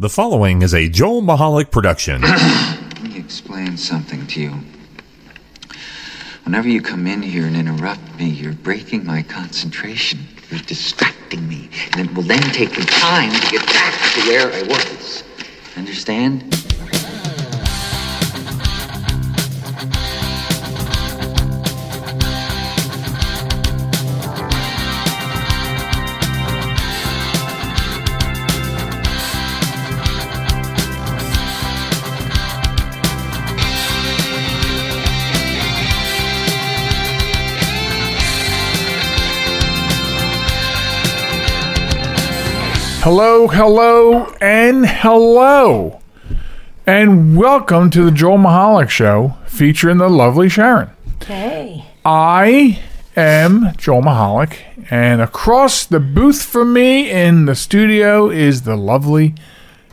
The following is a Joel Michalec production. Let me explain something to you. Whenever you come in here and interrupt me, you're breaking my concentration. You're distracting me. And it will then take me time to get back to where I was. Understand? Hello, hello, and hello. And welcome to the Joel Michalec Show featuring the lovely Sharen. Hey. I am Joel Michalec, and across the booth from me in the studio is the lovely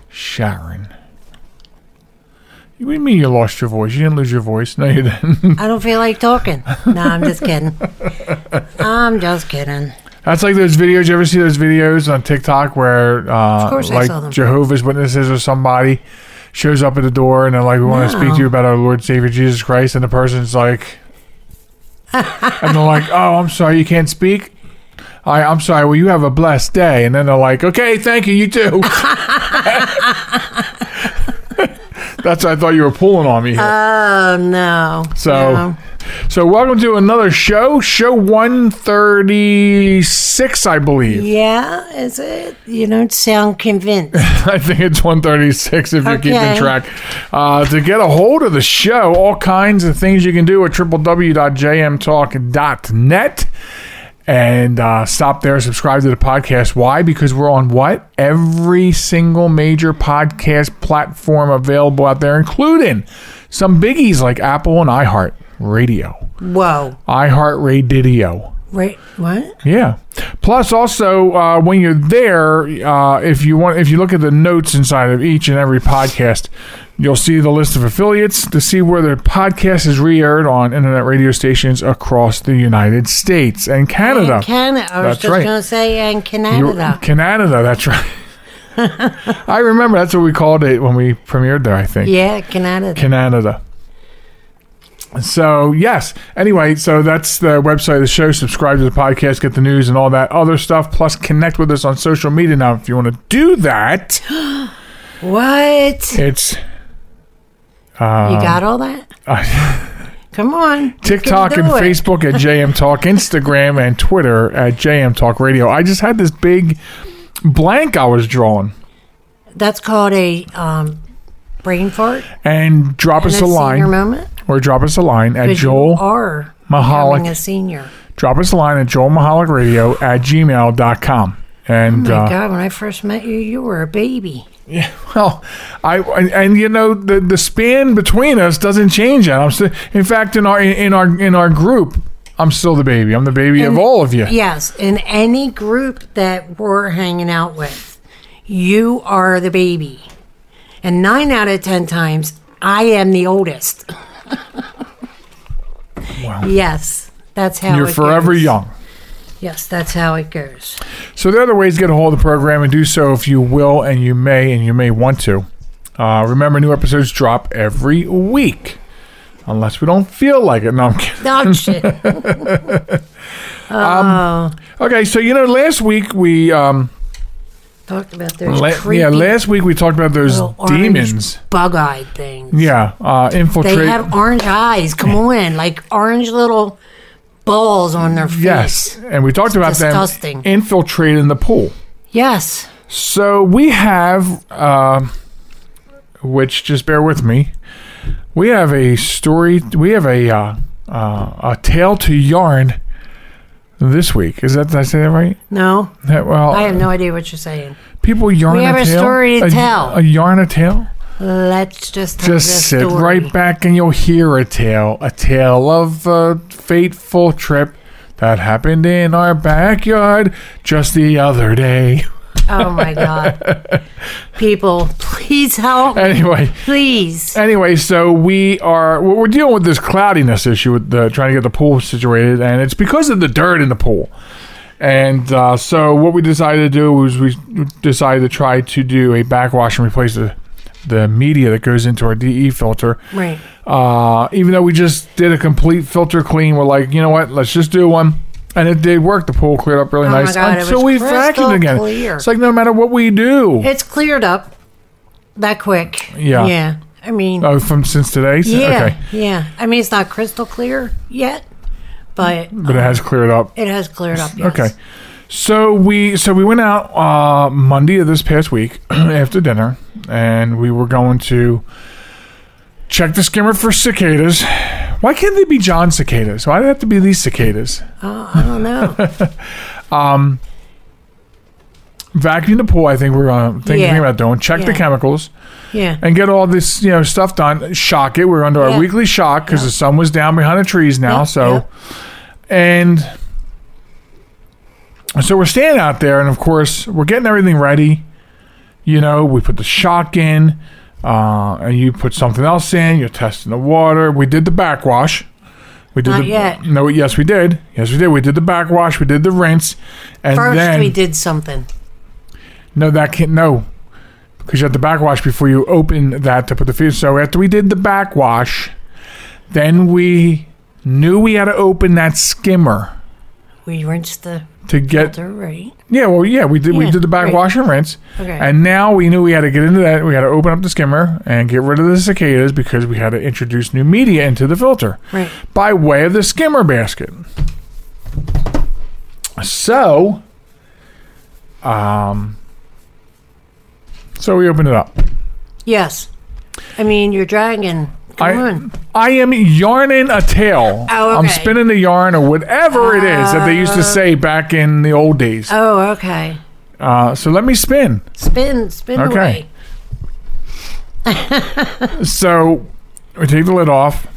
Sharen. What do you mean you lost your voice? You didn't lose your voice. No, you didn't. I don't feel like talking. No, I'm just kidding. I'm just kidding. That's like those videos. You ever see those videos on TikTok where, uh, like. Jehovah's Witnesses or somebody shows up at the door and they're like, "We want to speak to you about our Lord Savior Jesus Christ," and the person's like, and they're like, "Oh, I'm sorry, you can't speak." I, I'm sorry. Well, you have a blessed day, and then they're like, "Okay, thank you. You too." That's what I thought you were pulling on me here. Oh, no. So, No. So welcome to another show, show one thirty six, I believe. Yeah, is it? You don't sound convinced. I think it's 136 if you're keeping track. Uh, to get a hold of the show, all kinds of things you can do at www.jmtalk.net. And uh, stop there, subscribe to the podcast. Why? Because we're on what? Every single major podcast platform available out there, including some biggies like Apple and iHeart Radio. Whoa. iHeart Radio. Wait, what? Yeah. Plus, also uh, when you're there, uh, if you want, if you look at the notes inside of each and every podcast, you'll see the list of affiliates to see where the podcast is re-aired on internet radio stations across the United States and Canada. And Canada. I was That's just right. going to say, and You're- Canada. Canada. That's right. I remember that's what we called it when we premiered there. I think. yeah, Canada. Canada. So yes. Anyway, so that's the website of the show. Subscribe to the podcast, get the news and all that other stuff. Plus, connect with us on social media. Now, if you want to do that, what? it's you got all that? Come on. TikTok and it. Facebook at JM Talk, Instagram and Twitter at JM Talk Radio. I just had this big blank I was drawing, That's called a um, brain fart. and drop And us a a line moment. Or drop us a line at Joel. are Michalec. a senior. Drop us a line at Joel Michalec Radio at gmail.com. And Oh my uh, God, when I first met you, you were a baby. Yeah, Well, I and, and you know the the span between us doesn't change. That I'm still, in fact, in our in our in our group, I'm still the baby. I'm the baby of all of you. Yes, in any group that we're hanging out with, you are the baby. And nine out of ten times, I am the oldest. Yes, that's how You're it forever goes. young. Yes, that's how it goes. So there are other ways to get a hold of the program and do so if you will and you may and you may want to. Uh, remember, new episodes drop every week, unless we don't feel like it. No, I'm kidding. Oh, shit. Okay, so you know, last week we um, Talked about those la- creepy yeah, last week we talked about those demons. bug-eyed things. Yeah, uh, They have orange eyes. Come on, like orange little balls on their face. Yes, and we talked about disgusting. them infiltrating the pool. Yes. So we have, uh, which just bear with me, we have a story. We have a uh, uh, a tale to yarn this week. Is that did I say that right? No, That- well, I have no idea what you're saying. people yarn. A tale. We have a tale? story to tell. A yarn a tale. Let's just Just sit story. right back and you'll hear a tale. A tale of a fateful trip that happened in our backyard just the other day. Oh my god, people, please help! me. Anyway, Please. anyway, so we are we're dealing with this cloudiness issue with the trying to get the pool situated, and it's because of the dirt in the pool. And uh, so what we decided to do was we decided to try to do a backwash and replace the the media that goes into our DE filter. Right. Uh, even though we just did a complete filter clean, we're like, you know what? Let's just do one. And it did work. The pool cleared up really Oh my nice God, it until we vacuumed again. clear. It's like no matter what we do. It's cleared up that quick. Yeah. Yeah. I mean, oh, from since today? Yeah. Okay. Yeah. I mean, it's not crystal clear yet, but But it has cleared up. it has cleared up. Yes. Okay. So we so we went out uh, Monday of this past week after dinner, and we were going to check the skimmer for cicadas. Why can't they be John cicadas? Why do they have to be these cicadas? Oh, I don't know. Vacuum the pool. I think we're uh, thinking Yeah. about doing. Check the Yeah. chemicals Yeah. and get all this you know stuff done. Shock it. We're under our weekly shock because the sun was down behind the trees now. Yeah, so yeah. and so we're standing out there, and of course we're getting everything ready. You know, we put the shock in, uh, and you put something else in. You're testing the water. We did the backwash. We did Not the yet. no. Yes, we did. Yes, we did. We did the backwash. We did the rinse, and First, then we did something. no, that can't no, because you have to backwash before you open that to put the feed. So after we did the backwash, then we knew we had to open that skimmer We rinsed the to get. filter, right? Yeah, well, yeah, we did. we Yeah, did the backwash and rinse, Okay. and now we knew we had to get into that. We had to open up the skimmer and get rid of the cicadas because we had to introduce new media into the filter right. by way of the skimmer basket. So, um, so we opened it up. Yes. I mean, you're dragging. Come I, on. I am yarning a tale. Oh, okay. I'm spinning the yarn or whatever it is that they used to say back in the old days. Oh, okay. Uh, so let me spin. Spin, spin Okay. away. So we take the lid off,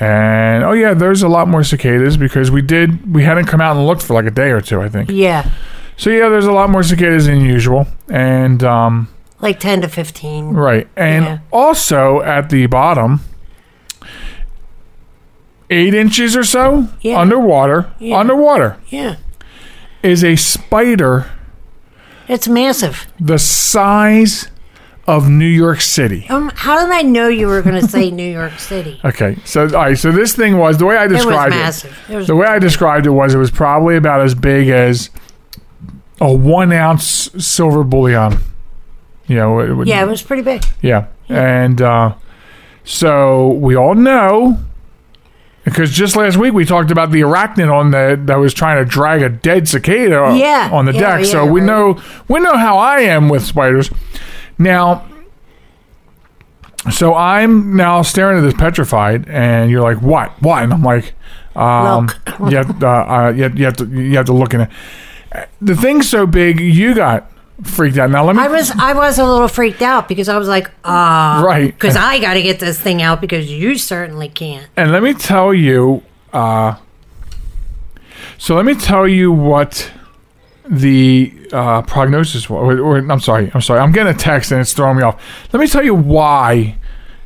and oh yeah, there's a lot more cicadas because we did we hadn't come out and looked for like a day or two, I think. Yeah. So yeah, there's a lot more cicadas than usual, and um, Like 10 to 15. right, and Yeah. also at the bottom. Eight inches or so Yeah. underwater, Yeah. underwater Yeah. is a spider It's massive. the size of New York City. Um, how did I know you were going to say New York City? Okay, so all right, so this thing was the way I It was described it. It was The way I described it was it was probably about as big as a one ounce silver bullion. You know, it would, yeah, it was pretty big. yeah, and uh, so we all know because just last week we talked about the arachnid on the that was trying to drag a dead cicada Yeah, on the yeah, deck. so yeah, we right. know we know how I am with spiders. Now, so I'm now staring at this petrified, and you're like, "What? What?" And I'm like, um, Look. you, have, uh, uh, you, have, you have to you have to look in it. The thing's so big, you got freaked out. Now let me. I was I was a little freaked out because I was like, ah, Right. because I got to get this thing out because you certainly can't. And let me tell you, uh, so let me tell you what the uh, prognosis was. Or, or, I'm sorry, I'm sorry. I'm getting a text and it's throwing me off. Let me tell you why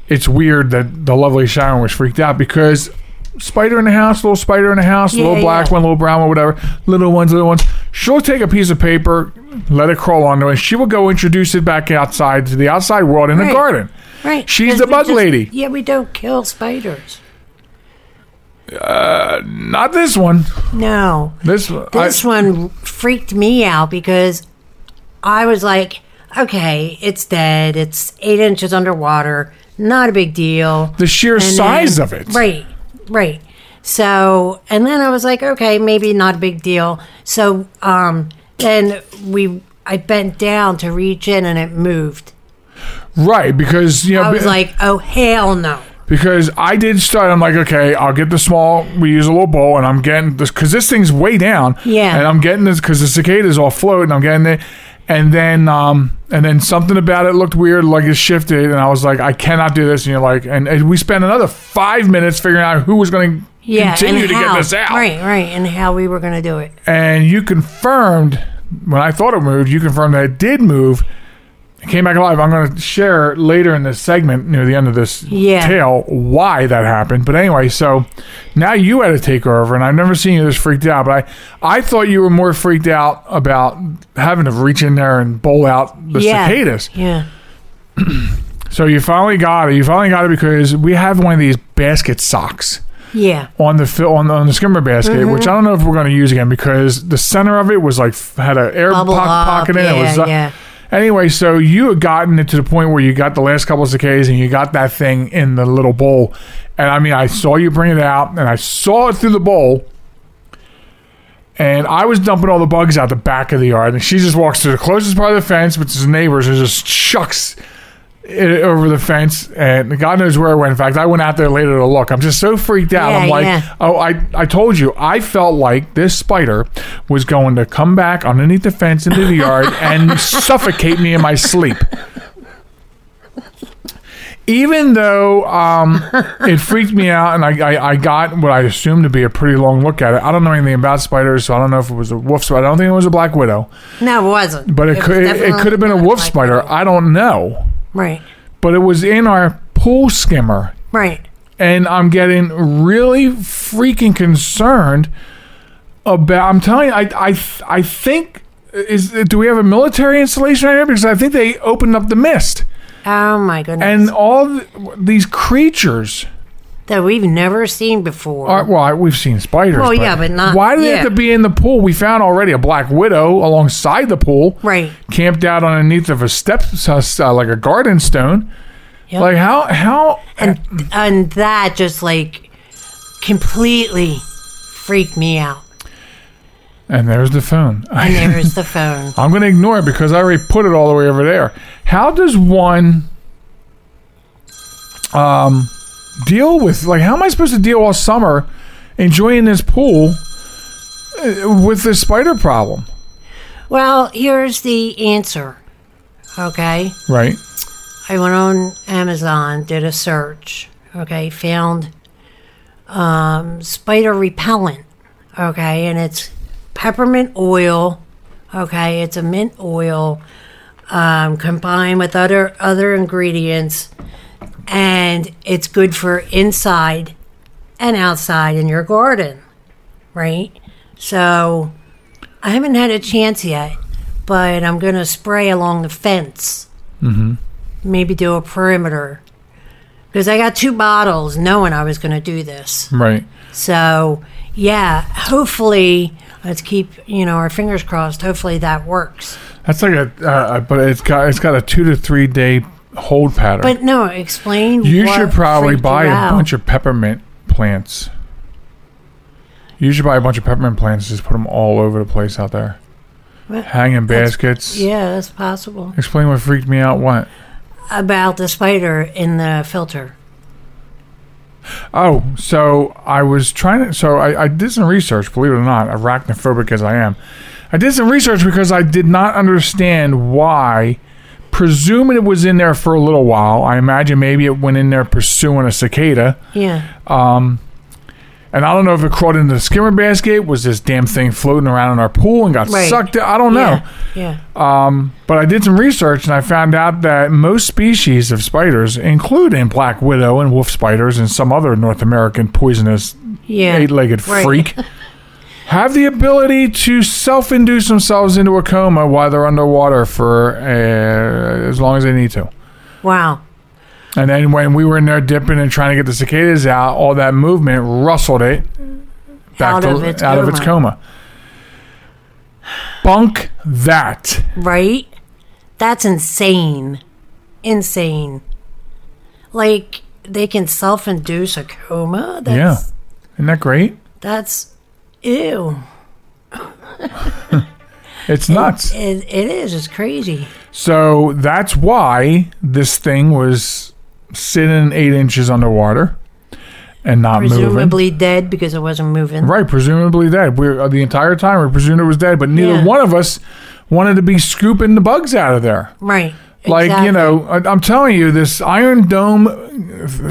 it's weird that the lovely Sharen was freaked out because spider in the house, little spider in the house, Yeah, little black yeah. one, little brown one, whatever, little ones, little ones. She'll take a piece of paper, let it crawl onto it. She will go introduce it back outside to the outside world in the garden. Right. She's the bug just- lady. Yeah, we don't kill spiders. Uh, Not this one. No. This, This I, one freaked me out because I was like, okay, it's dead. It's eight inches underwater. Not a big deal. the sheer And size then- of it. Right, right. So, and then I was like, okay, maybe not a big deal. So, um, then we, I bent down to reach in and it moved. Right, because you know, I was be- like, oh, hell no. because I did start. I'm like, okay, I'll get the small. We use a little bowl, and I'm getting this because this thing's way down. Yeah. and I'm getting this because the cicadas all float, and I'm getting it. And then, um, and then something about it looked weird, like it shifted, and I was like, I cannot do this. And you're like, and, and we spent another five minutes figuring out who was going to Yeah, continue to how, get this out. Right, right, and how we were going to do it. And you confirmed when I thought it moved, you confirmed that it did move. came back alive. I'm going to share later in this segment near the end of this Yeah. tale why that happened. But anyway, so now you had to take over, and I've never seen you this freaked out. But I, I thought you were more freaked out about having to reach in there and bowl out the yeah. cicadas. Yeah. So you finally got it. You finally got it because we have one of these basket socks Yeah. on the on the, on the skimmer basket, Mm-hmm. which I don't know if we're going to use again because the center of it was like had an air po- up. pocket in yeah, it. was, yeah. Anyway, so you had gotten it to the point where you got the last couple of cicadas and you got that thing in the little bowl. And I mean, I saw you bring it out and I saw it through the bowl. And I was dumping all the bugs out the back of the yard. And she just walks to the closest part of the fence, which is neighbors, and just chucks it over the fence. And God knows where I went. In fact, I went out there later to look. I'm just so freaked out. Yeah, I'm like, yeah. oh, I, I told you, I felt like this spider was going to come back underneath the fence into the yard and suffocate me in my sleep. Even though um, it freaked me out, and I, I, I got what I assumed to be a pretty long look at it. I don't know anything about spiders, so I don't know if it was a wolf spider. I don't think it was a black widow, No, it wasn't. but it, was could it, definitely could have been a wolf spider. that. I don't know, Right. but it was in our pool skimmer Right. and I'm getting really freaking concerned about. I'm telling you, I I I think is do we have a military installation right here? Because I think they opened up the mist Oh my goodness. and all th these creatures. That we've never seen before. Are, well, I- we've seen spiders. Well, yeah, but not- Why do they have to be in the pool? We found already a black widow alongside the pool, right. camped out underneath of a step, uh, like a garden stone. Yep. Like how how and and that just like completely freaked me out. and there's the phone. And there's the phone. I'm going to ignore it because I already put it all the way over there. How does one um, deal with, like, how am I supposed to deal all summer enjoying this pool uh, with this spider problem? Well, here's the answer. Okay. Right? I went on Amazon, did a search, okay, found um, spider repellent, okay, and it's peppermint oil, okay, it's a mint oil um, combined with other other ingredients, and it's good for inside and outside in your garden, right? So I haven't had a chance yet, but I'm gonna spray along the fence maybe do a perimeter because I got two bottles knowing I was going to do this. Right. So, yeah, hopefully, let's keep, you know, our fingers crossed. Hopefully that works. That's like a, uh, but it's got it's got a two to three day hold pattern. But no, explain. you should probably buy a out. bunch of peppermint plants. You should buy a bunch of peppermint plants. Just put them all over the place out there. What? Hang in baskets. Yeah, that's possible. Explain what freaked me out. What? About the spider in the filter. Oh, so I was trying to. So I, I did some research, believe it or not, arachnophobic as I am. I did some research because I did not understand why. Presuming it was in there for a little while, I imagine maybe it went in there pursuing a cicada. Yeah. Um, And I don't know if it crawled into the skimmer basket. Was this damn thing floating around in our pool and got Right. sucked? I don't know. Yeah. Yeah. Um, But I did some research and I found out that most species of spiders, including black widow and wolf spiders and some other North American poisonous Yeah. eight-legged Right. freak, have the ability to self-induce themselves into a coma while they're underwater for uh, as long as they need to. Wow. And then when we were in there dipping and trying to get the cicadas out, all that movement rustled it back Out to, of its out of its coma. coma. Bunk that. Right? That's insane. Insane. Like, they can self induce a coma? That's, yeah. Isn't that great? That's. Ew. It's nuts. It, it is. It's crazy. So that's why this thing was sitting eight inches underwater and not moving. Presumably dead because it wasn't moving. Right, presumably dead. We are uh, the entire time we presumed it was dead, but neither Yeah. one of us wanted to be scooping the bugs out of there. Right. Like Exactly. you know, I, I'm telling you, this Iron Dome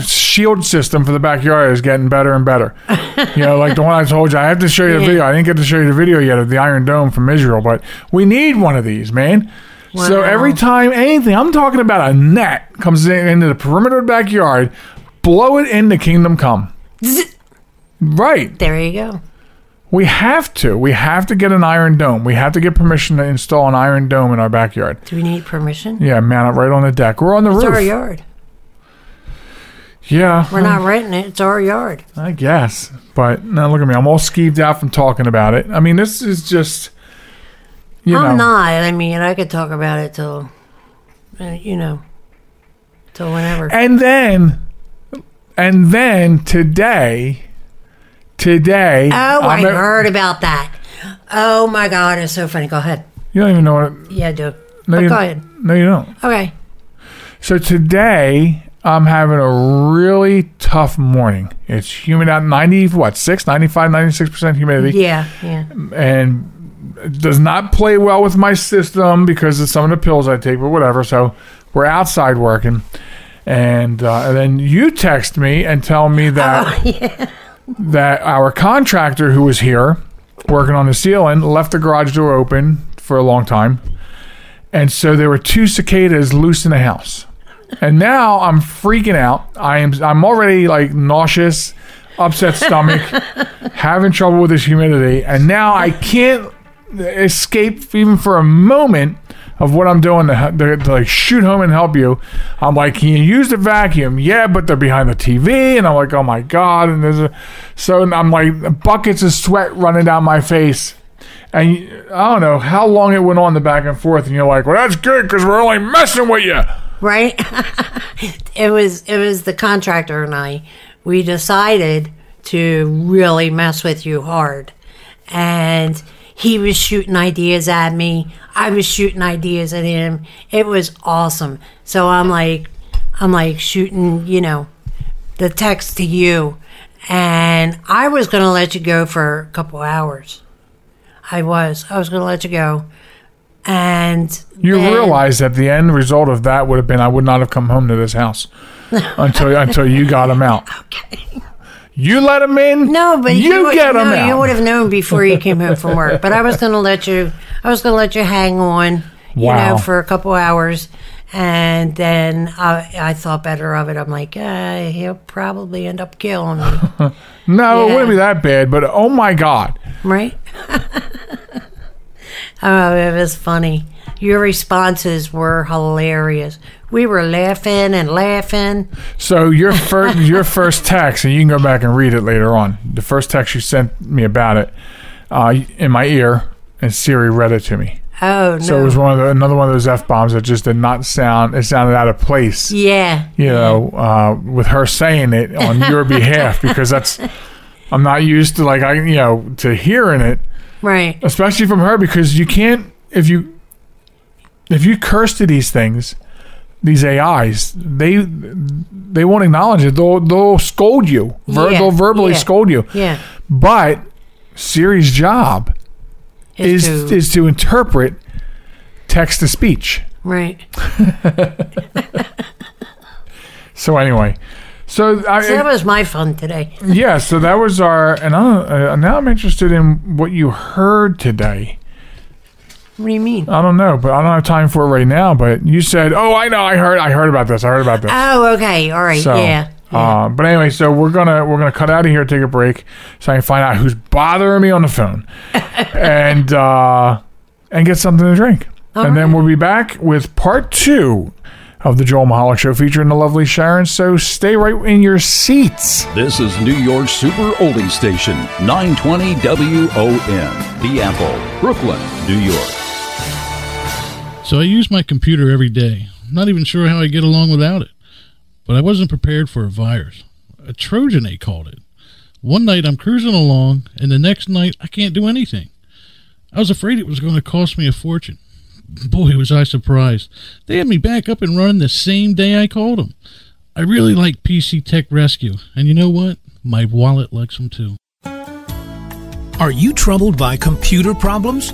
shield system for the backyard is getting better and better. you know, like the one I told you, I have to show you the Yeah. video. I didn't get to show you the video yet of the Iron Dome from Israel, but we need one of these, man. So every time anything, I'm talking about a net comes in, into the perimeter of the backyard, blow it into Kingdom Come. Right. There you go. We have to. We have to get an iron dome. We have to get permission to install an iron dome in our backyard. Do we need permission? Yeah, it right on the deck. We're on the roof. It's our yard. Yeah, We're not renting it. It's our yard. I guess. But now look at me. I'm all skeeved out from talking about it. I mean, this is just. You I'm know, not. I mean, I could talk about it till, uh, you know, till whenever. And then, and then today, today. Oh, I I'm at- heard about that. Oh my God, it's so funny. Go ahead. You don't even know what. Yeah, I do. No, but you, go ahead. No, you don't. Okay. So today, I'm having a really tough morning. It's humid out 90, what, 6, 95, 96% humidity. Yeah, yeah. And it does not play well with my system because of some of the pills I take, but whatever. So we're outside working. And, uh, and then you text me and tell me that that our contractor who was here working on the ceiling left the garage door open for a long time. And so there were two cicadas loose in the house. And now I'm freaking out. I am I'm already like nauseous, upset stomach, having trouble with this humidity, and now I can't escape even for a moment of what I'm doing to, to, to like shoot home and help you. I'm like, can you use the vacuum? Yeah, but they're behind the TV, and I'm like, oh my god! And there's a so I'm like buckets of sweat running down my face. And I don't know how long it went on the back and forth, and you're like, "Well, that's good because we're only messing with you." Right? it was it was the contractor and I. We decided to really mess with you hard. And he was shooting ideas at me. I was shooting ideas at him. It was awesome. So I'm like I'm like shooting, you know, the text to you. And I was going to let you go for a couple hours. I was. I was going to let you go. And You then- realize that the end result of that would have been I would not have come home to this house until until you got him out. Okay. You let him in. No, but you, would- get him no, out. You would have known before you came home from work. But I was going to let you. I was going to let you hang on. You know, for a couple hours, and then I, I thought better of it. I'm like, uh, he'll probably end up killing me, no, it wouldn't be that bad. But oh my god, right? oh, it was funny. Your responses were hilarious. We were laughing and laughing. So your first your first text, and you can go back and read it later on. The first text you sent me about it uh, in my ear, and Siri read it to me. Oh no! So it was one of the, another one of those f bombs that just did not sound. It sounded out of place. yeah, You know, uh, with her saying it on your behalf because that's I'm not used to like I you know to hearing it, right. especially from her because you can't if you if you curse to these things. These AIs, they they won't acknowledge it. They'll they'll scold you. Ver- Yeah, they'll verbally yeah. scold you. Yeah, But Siri's job It's is to- is to interpret text to speech. right. So anyway, so I, So that was my fun today. yeah, so that was our and I, uh, now I'm interested in what you heard today. What do you mean? I don't know, but I don't have time for it right now. But you said, "Oh, I know, I heard, I heard about this, I heard about this." Oh, okay. All right. So, yeah. yeah. Uh, but anyway, so we're gonna we're gonna cut out of here, take a break, so I can find out who's bothering me on the phone, and uh, and get something to drink, and then we'll be back with part two of the Joel Michalec Show featuring the lovely Sharen. So stay right in your seats. This is New York's Super Oldie Station, 920 WON, The Apple, Brooklyn, New York. So I use my computer every day. I'm not even sure how I get along without it. But I wasn't prepared for a virus. A Trojan, they called it. One night I'm cruising along, and the next night I can't do anything. I was afraid it was going to cost me a fortune. Boy, was I surprised. They had me back up and running the same day I called them. I really like PC Tech Rescue, and you know what? My wallet likes them too. Are you troubled by computer problems?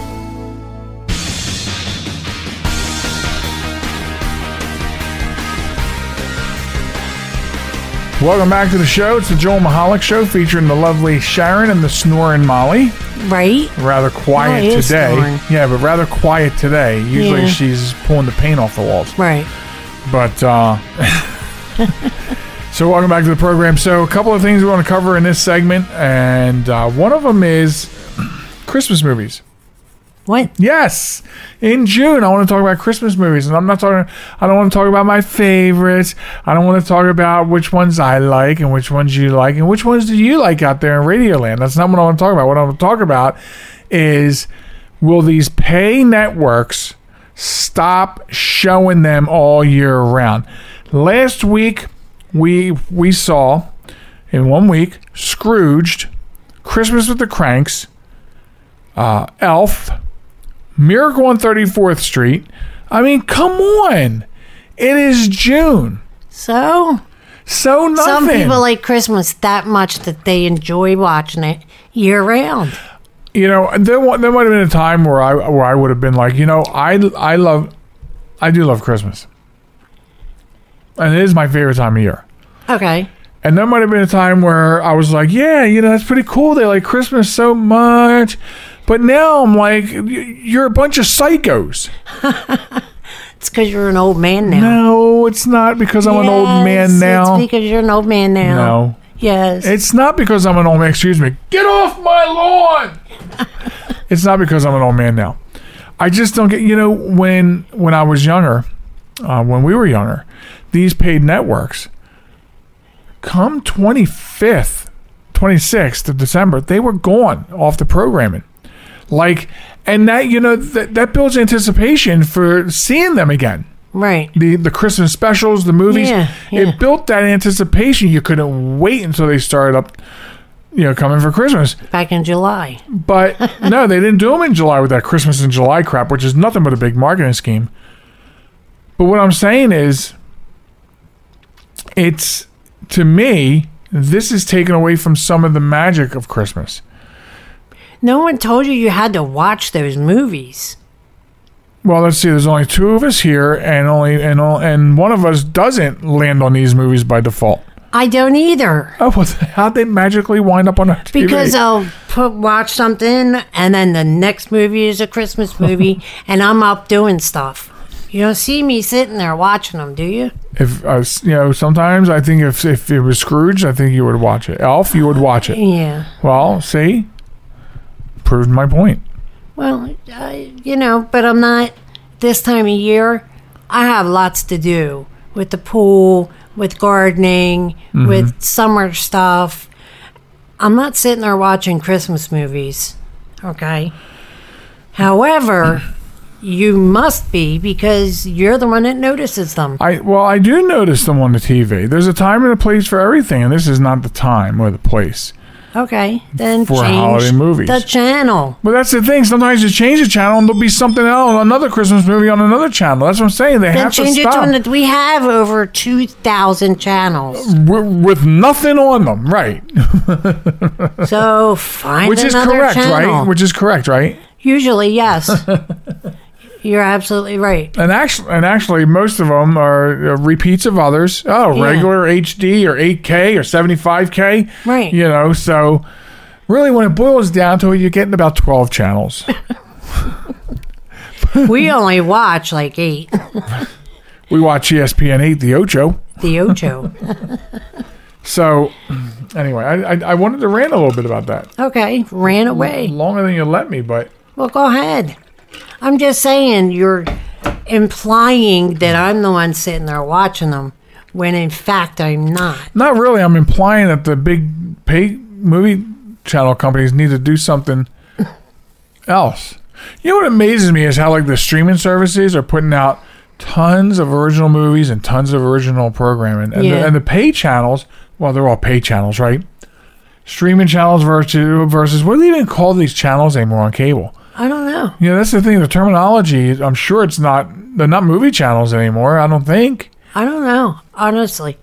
Welcome back to the show. It's the Joel Michalec Show featuring the lovely Sharen and the snoring Molly. Right? Rather quiet is today. Yeah, but rather quiet today. Usually Yeah. she's pulling the paint off the walls. Right. But uh so welcome back to the program. So a couple of things we want to cover in this segment, and uh, one of them is Christmas movies. What? Yes, in June I want to talk about Christmas movies, and I'm not talking. I don't want to talk about my favorites. I don't want to talk about which ones I like and which ones you like and which ones do you like out there in Radioland. That's not what I want to talk about. What I want to talk about is will these pay networks stop showing them all year round? Last week we we saw in one week Scrooged, Christmas with the Cranks, uh, Elf, Miracle on 34th Street. I mean, come on. It is June. So, So nothing. some people like Christmas that much that they enjoy watching it year round. you know, there there might have been a time where I where I would have been like, you know, I I love I do love Christmas. And it is my favorite time of year. Okay. And there might have been a time where I was like, yeah, you know, that's pretty cool. They like Christmas so much. But now I'm like, you're a bunch of psychos. It's because you're an old man now. No, it's not because I'm an old man now. It's because you're an old man now. No. Yes. It's not because I'm an old man. Excuse me. Get off my lawn. it's not because I'm an old man now. I just don't get. You know, when when I was younger, uh, when we were younger, these paid networks, come 25th, 26th of December, they were gone off the programming. Like, and that you know that that builds anticipation for seeing them again right. the the Christmas specials, the movies. Yeah, yeah. It built that anticipation. You couldn't wait until they started up, you know, coming for Christmas. Back in July. But no, they didn't do them in July with that Christmas in July crap, which is nothing but a big marketing scheme. But what I'm saying is, it's to me, this is taken away from some of the magic of Christmas. No one told you you had to watch those movies. Well, let's see. There's only two of us here, and only and all- and one of us doesn't land on these movies by default. I don't either. Oh, well, how'd they magically wind up on our TV? Because I'll put watch something and then the next movie is a Christmas movie and I'm up doing stuff. You don't see me sitting there watching them, do you? if uh, you know, sometimes I think if if it was Scrooge, I think you would watch it. Elf, you would watch it. Yeah. Well, see, proved my point. Well, I, you know, but I'm not this time of year. I have lots to do with the pool, with gardening, Mm-hmm. with summer stuff. I'm not sitting there watching Christmas movies, okay? However, you must be because you're the one that notices them. I well, I do notice them on the TV. There's a time and a place for everything, and this is not the time or the place. Okay, then For change holiday movies. the channel. But that's the thing. Sometimes you change the channel, and there'll be something else, another Christmas movie on another channel. That's what I'm saying. They Then have to change it stop to one. We have over two thousand channels, with, with nothing on them, right? so find Which is correct, channel. right? Which is correct, right? Usually, yes. You're absolutely right. and actually, and actually, most of them are uh, repeats of others. Oh, Yeah. regular HD or 8K or 75K. Right. You know, so really, when it boils down to it, you're getting about 12 channels. We only watch like eight. we watch ESPN 8, the Ocho. The Ocho. So, anyway, I, I I wanted to rant a little bit about that. Okay, ran away. Longer than you let me, but Well, go ahead. I'm just saying you're implying that I'm the one sitting there watching them, when in fact I'm not. not really. I'm implying that the big pay movie channel companies need to do something else. You know what amazes me is how like the streaming services are putting out tons of original movies and tons of original programming, and, Yeah. the, and the pay channels. Well, they're all pay channels, right? streaming channels versus versus what do they even call these channels anymore on cable? I don't know. Yeah, that's the thing. The terminology. I'm sure it's not. They're not movie channels anymore. I don't think. I don't know. Honestly,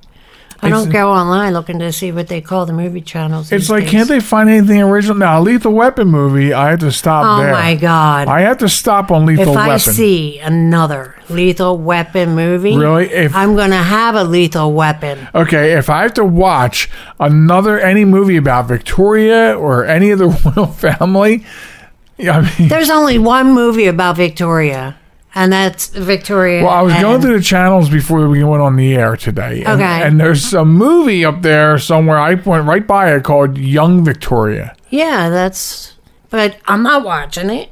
I It's- don't go online looking to see what they call the movie channels. It's these like, days. can't they find anything original? Now, Lethal Weapon movie. I have to stop Oh there. my god! I have to stop on Lethal Weapon. if Lethal I see another Lethal Weapon movie, Really? If- I'm gonna have a Lethal Weapon. Okay, if I have to watch another any movie about Victoria or any of the royal family, yeah, I mean, There's only one movie about Victoria, and that's Victoria. well, I was going through the channels before we went on the air today, and, Okay. and there's a movie up there somewhere. I went right by it called Young Victoria. Yeah, that's. But I'm not watching it.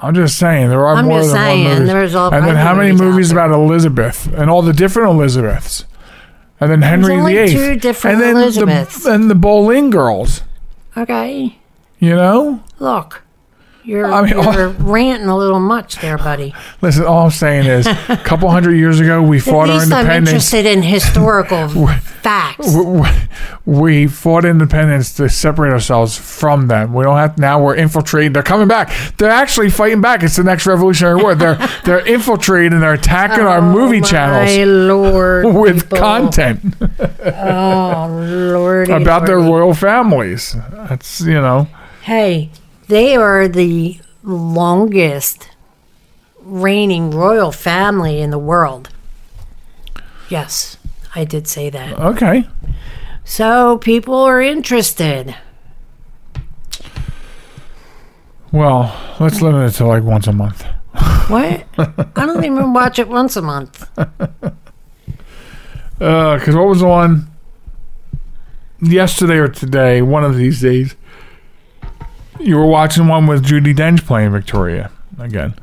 I'm just saying there are I'm more just than saying, one movie. there's all and then kinds how many movies out movies there. about Elizabeth and all the different Elizabeths, and then Henry only VIII, two different and then Elizabeths. the and the Boleyn girls. Okay, You know, look, you're I mean, you're ranting a little much there, buddy. listen. All I'm saying is, a couple hundred years ago, we fought our least I'm independence. interested in historical facts. w- w- we fought independence to separate ourselves from them. We don't have now. We're infiltrating. They're coming back. They're actually fighting back. It's the next Revolutionary War. They're they're infiltrating. And they're attacking our oh movie Oh, My channels lord, with people. content Oh lordy, about their royal families. That's you know. Hey, they are the longest reigning royal family in the world. Yes, I did say that. Okay. So people are interested. Well, let's limit it to like once a month. What? I don't even watch it once a month. Uh, because what was on yesterday or today, one of these days, you were watching one with Judi Dench playing Victoria again.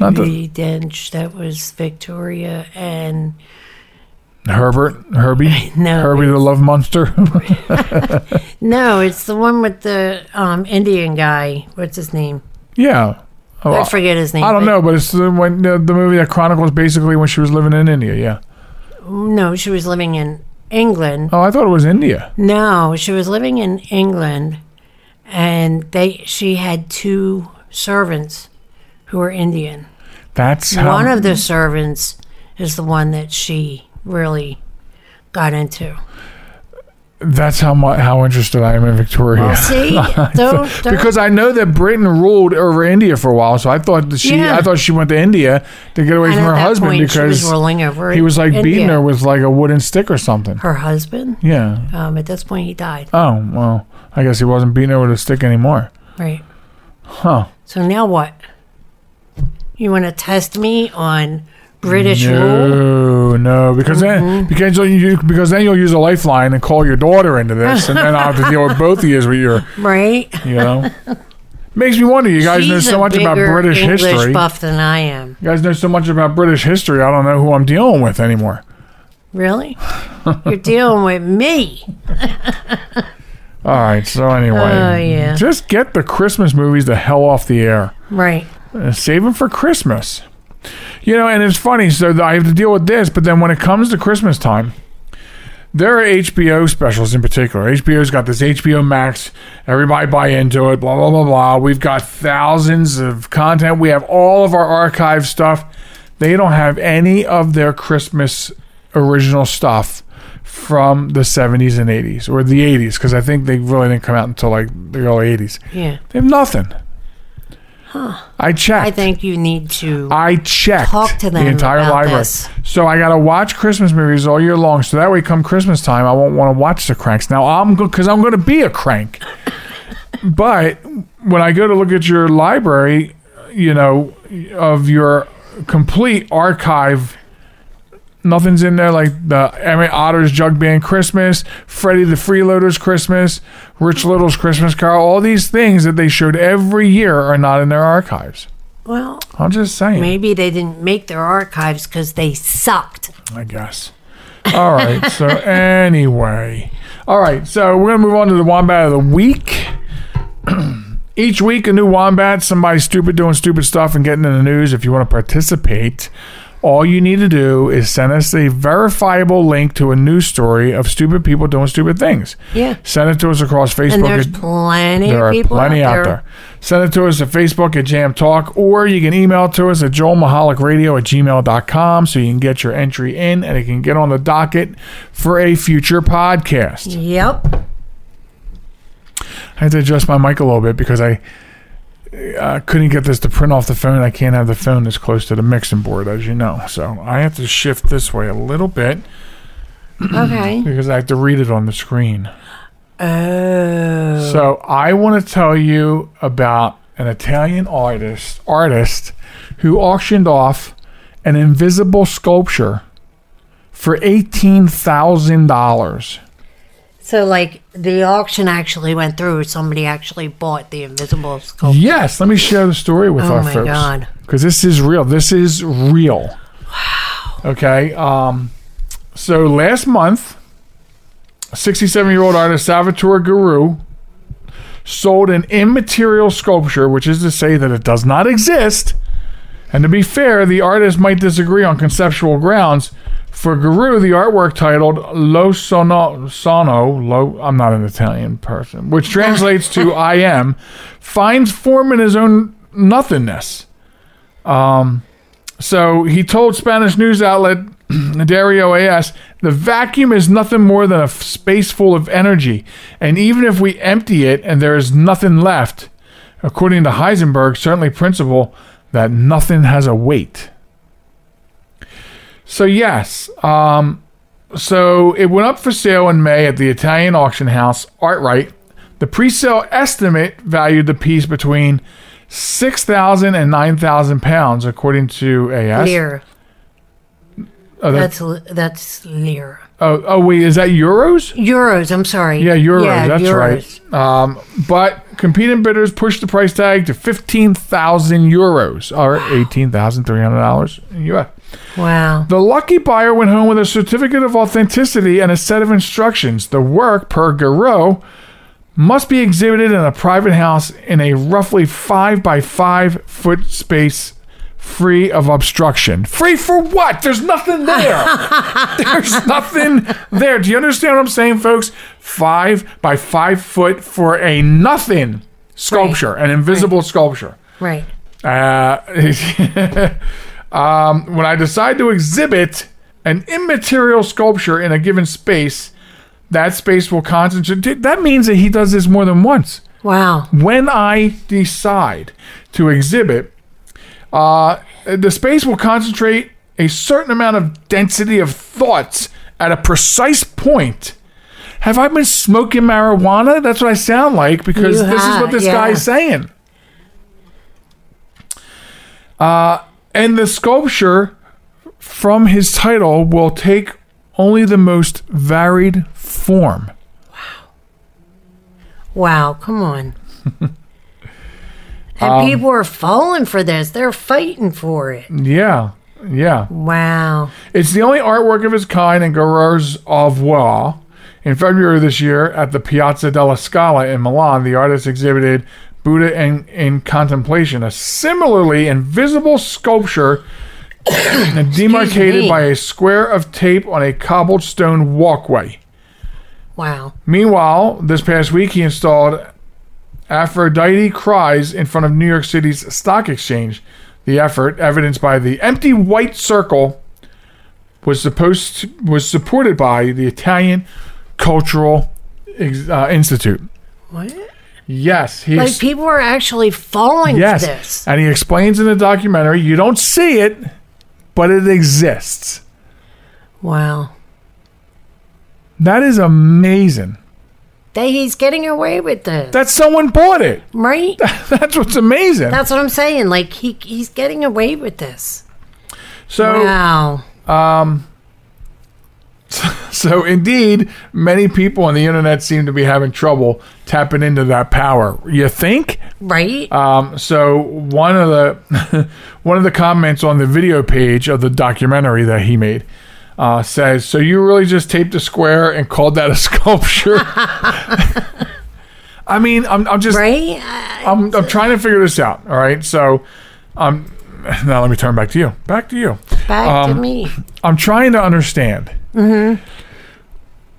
Not the- Dench, that was Victoria, and Herbert, Herbie, No, Herbie the Love Monster. no, it's the one with the um, Indian guy. What's his name? yeah. Oh, I forget his name. I don't but- know, but it's the, when, the, the movie that chronicles basically when she was living in India. Yeah. No, she was living in England. Oh, I thought it was India. No, she was living in England, and they she had two servants who were Indian. That's how. One of the servants is the one that she really got into. That's how mu how interested I am in Victoria. Well, see, don't, don't because I know that Britain ruled over India for a while, so I thought that she, Yeah. I thought she went to India to get away and from her husband point, she was because ruling over he was like beating her with like a wooden stick or something. Her husband. Yeah. Um, at this point, he died. Oh well, I guess he wasn't beating her with a stick anymore. Right. Huh? So now what? You want to test me on British rule? No, no, because then because you because then you'll use a lifeline and call your daughter into this, and then I'll have to deal with both of you with your, Right? you know. Makes me wonder. You guys She's know so much about British English history. buff than I am. You guys know so much about British history. I don't know who I'm dealing with anymore. Really? You're dealing with me. All right. So anyway, Oh, yeah. just get the Christmas movies the hell off the air. Right. Uh, save them for Christmas. You know, and it's funny. So I have to deal with this, but then when it comes to Christmas time, there are HBO specials in particular. HBO's got this HBO Max. Everybody buy into it. Blah blah blah blah. We've got thousands of content. We have all of our archive stuff. They don't have any of their Christmas original stuff from the 70s and 80s or the 80s because I think they really didn't come out until like the early 80s. Yeah. They have nothing. I checked. I think you need to. I checked Talk to them the entire about library. this. So I got to watch Christmas movies all year long. So that way, come Christmas time, I won't want to watch the cranks. Now I'm good because I'm going to be a crank. but when I go to look at your library, you know, of your complete archive. Nothing's in there like the Emmett Otter's Jug Band Christmas, Freddie the Freeloader's Christmas, Rich Little's Christmas Carol. All these things that they showed every year are not in their archives. well, I'm just saying. maybe they didn't make their archives because they sucked. I guess. All right. So anyway, all right. So we're gonna move on to the wombat of the week. Each week, a new wombat, somebody stupid doing stupid stuff and getting in the news. If you want to participate, All you need to do is send us a verifiable link to a news story of stupid people doing stupid things. Yeah. Send it to us across Facebook. And there's at- plenty there of are people plenty out, out there. there. Send it to us at Facebook at JM Talk, or you can email to us at joelmichalecradio at gmail.com so you can get your entry in and it can get on the docket for a future podcast. Yep. I had to adjust my mic a little bit because I uh, couldn't get this to print off the phone. I can't have the phone this close to the mixing board, as you know. So I have to shift this way a little bit Okay. because I have to read it on the screen. Oh. So I want to tell you about an Italian artist artist who auctioned off an invisible sculpture for eighteen thousand dollars. So, like, the auction actually went through. Somebody actually bought the invisible sculpture. Yes, let me share the story with Oh our my. God. Because this is real. This is real. Wow. Okay. Um, so last month, 67 year old artist Salvatore Garau sold an immaterial sculpture, which is to say that it does not exist. And to be fair, the artist might disagree on conceptual grounds. For Garau, the artwork titled Lo Sono, Sono Lo, I'm not an Italian person, which translates to I am, finds form in his own nothingness. Um, so he told Spanish news outlet Dario AS, the vacuum is nothing more than a f- space full of energy. And even if we empty it and there is nothing left, according to Heisenberg, certainly principle that nothing has a weight. So, yes, um, so it went up for sale in May at the Italian auction house, Art-Rite. The pre sale estimate valued the piece between 6,000 and 9,000 pounds, according to AS. Lira. Oh, that- That's that's lira. oh, oh, wait, is that euros? Euros. I'm sorry. Yeah, euros. that's euros. right. Um, but competing bidders pushed the price tag to 15,000 euros, or $18,300 in US. Wow. The lucky buyer went home with a certificate of authenticity and a set of instructions. The work, per Garau, must be exhibited in a private house in a roughly five by five foot space free of obstruction. Free for what? There's nothing there. There's nothing there. Do you understand what I'm saying, folks? Five by five foot for a nothing sculpture, an invisible sculpture. Right. Uh, um, when I decide to exhibit an immaterial sculpture in a given space, that space will concentrate. That means that he does this more than once. Wow. When I decide to exhibit, uh, the space will concentrate a certain amount of density of thoughts at a precise point. Have I been smoking marijuana? That's what I sound like because You this is what this yeah. guy is saying. Uh, and the sculpture from his title will take only the most varied form. Wow. Wow, come on. and Um, people are falling for this. They're fighting for it. Yeah, yeah. Wow. It's the only artwork of its kind in Garau's Oeuvre. In February this year, at the Piazza della Scala in Milan, the artist exhibited Buddha in, in Contemplation, a similarly invisible sculpture demarcated by a square of tape on a cobbled stone walkway. Wow. Meanwhile, this past week, he installed Aphrodite Cries in front of New York City's stock exchange. The effort, evidenced by the empty white circle, was supposed to, was supported by the Italian Cultural uh, Institute. What? Yes, he Like ex- people are actually falling yes, this. and he explains in the documentary. You don't see it, but it exists. Wow. That is amazing. That he's getting away with this. That someone bought it. right? That's what's amazing. That's what I'm saying. Like he he's getting away with this. so. wow. Um, So, indeed, many people on the internet seem to be having trouble tapping into that power. You think? Right? Um, so, one of the one of the comments on the video page of the documentary that he made uh, says, "So you really just taped a square and called that a sculpture?" I mean, I'm, I'm just right? I'm, I'm trying to figure this out. All right. So, um, now let me turn back to you. Back to you. Back Um, to me. I'm trying to understand Mm-hmm.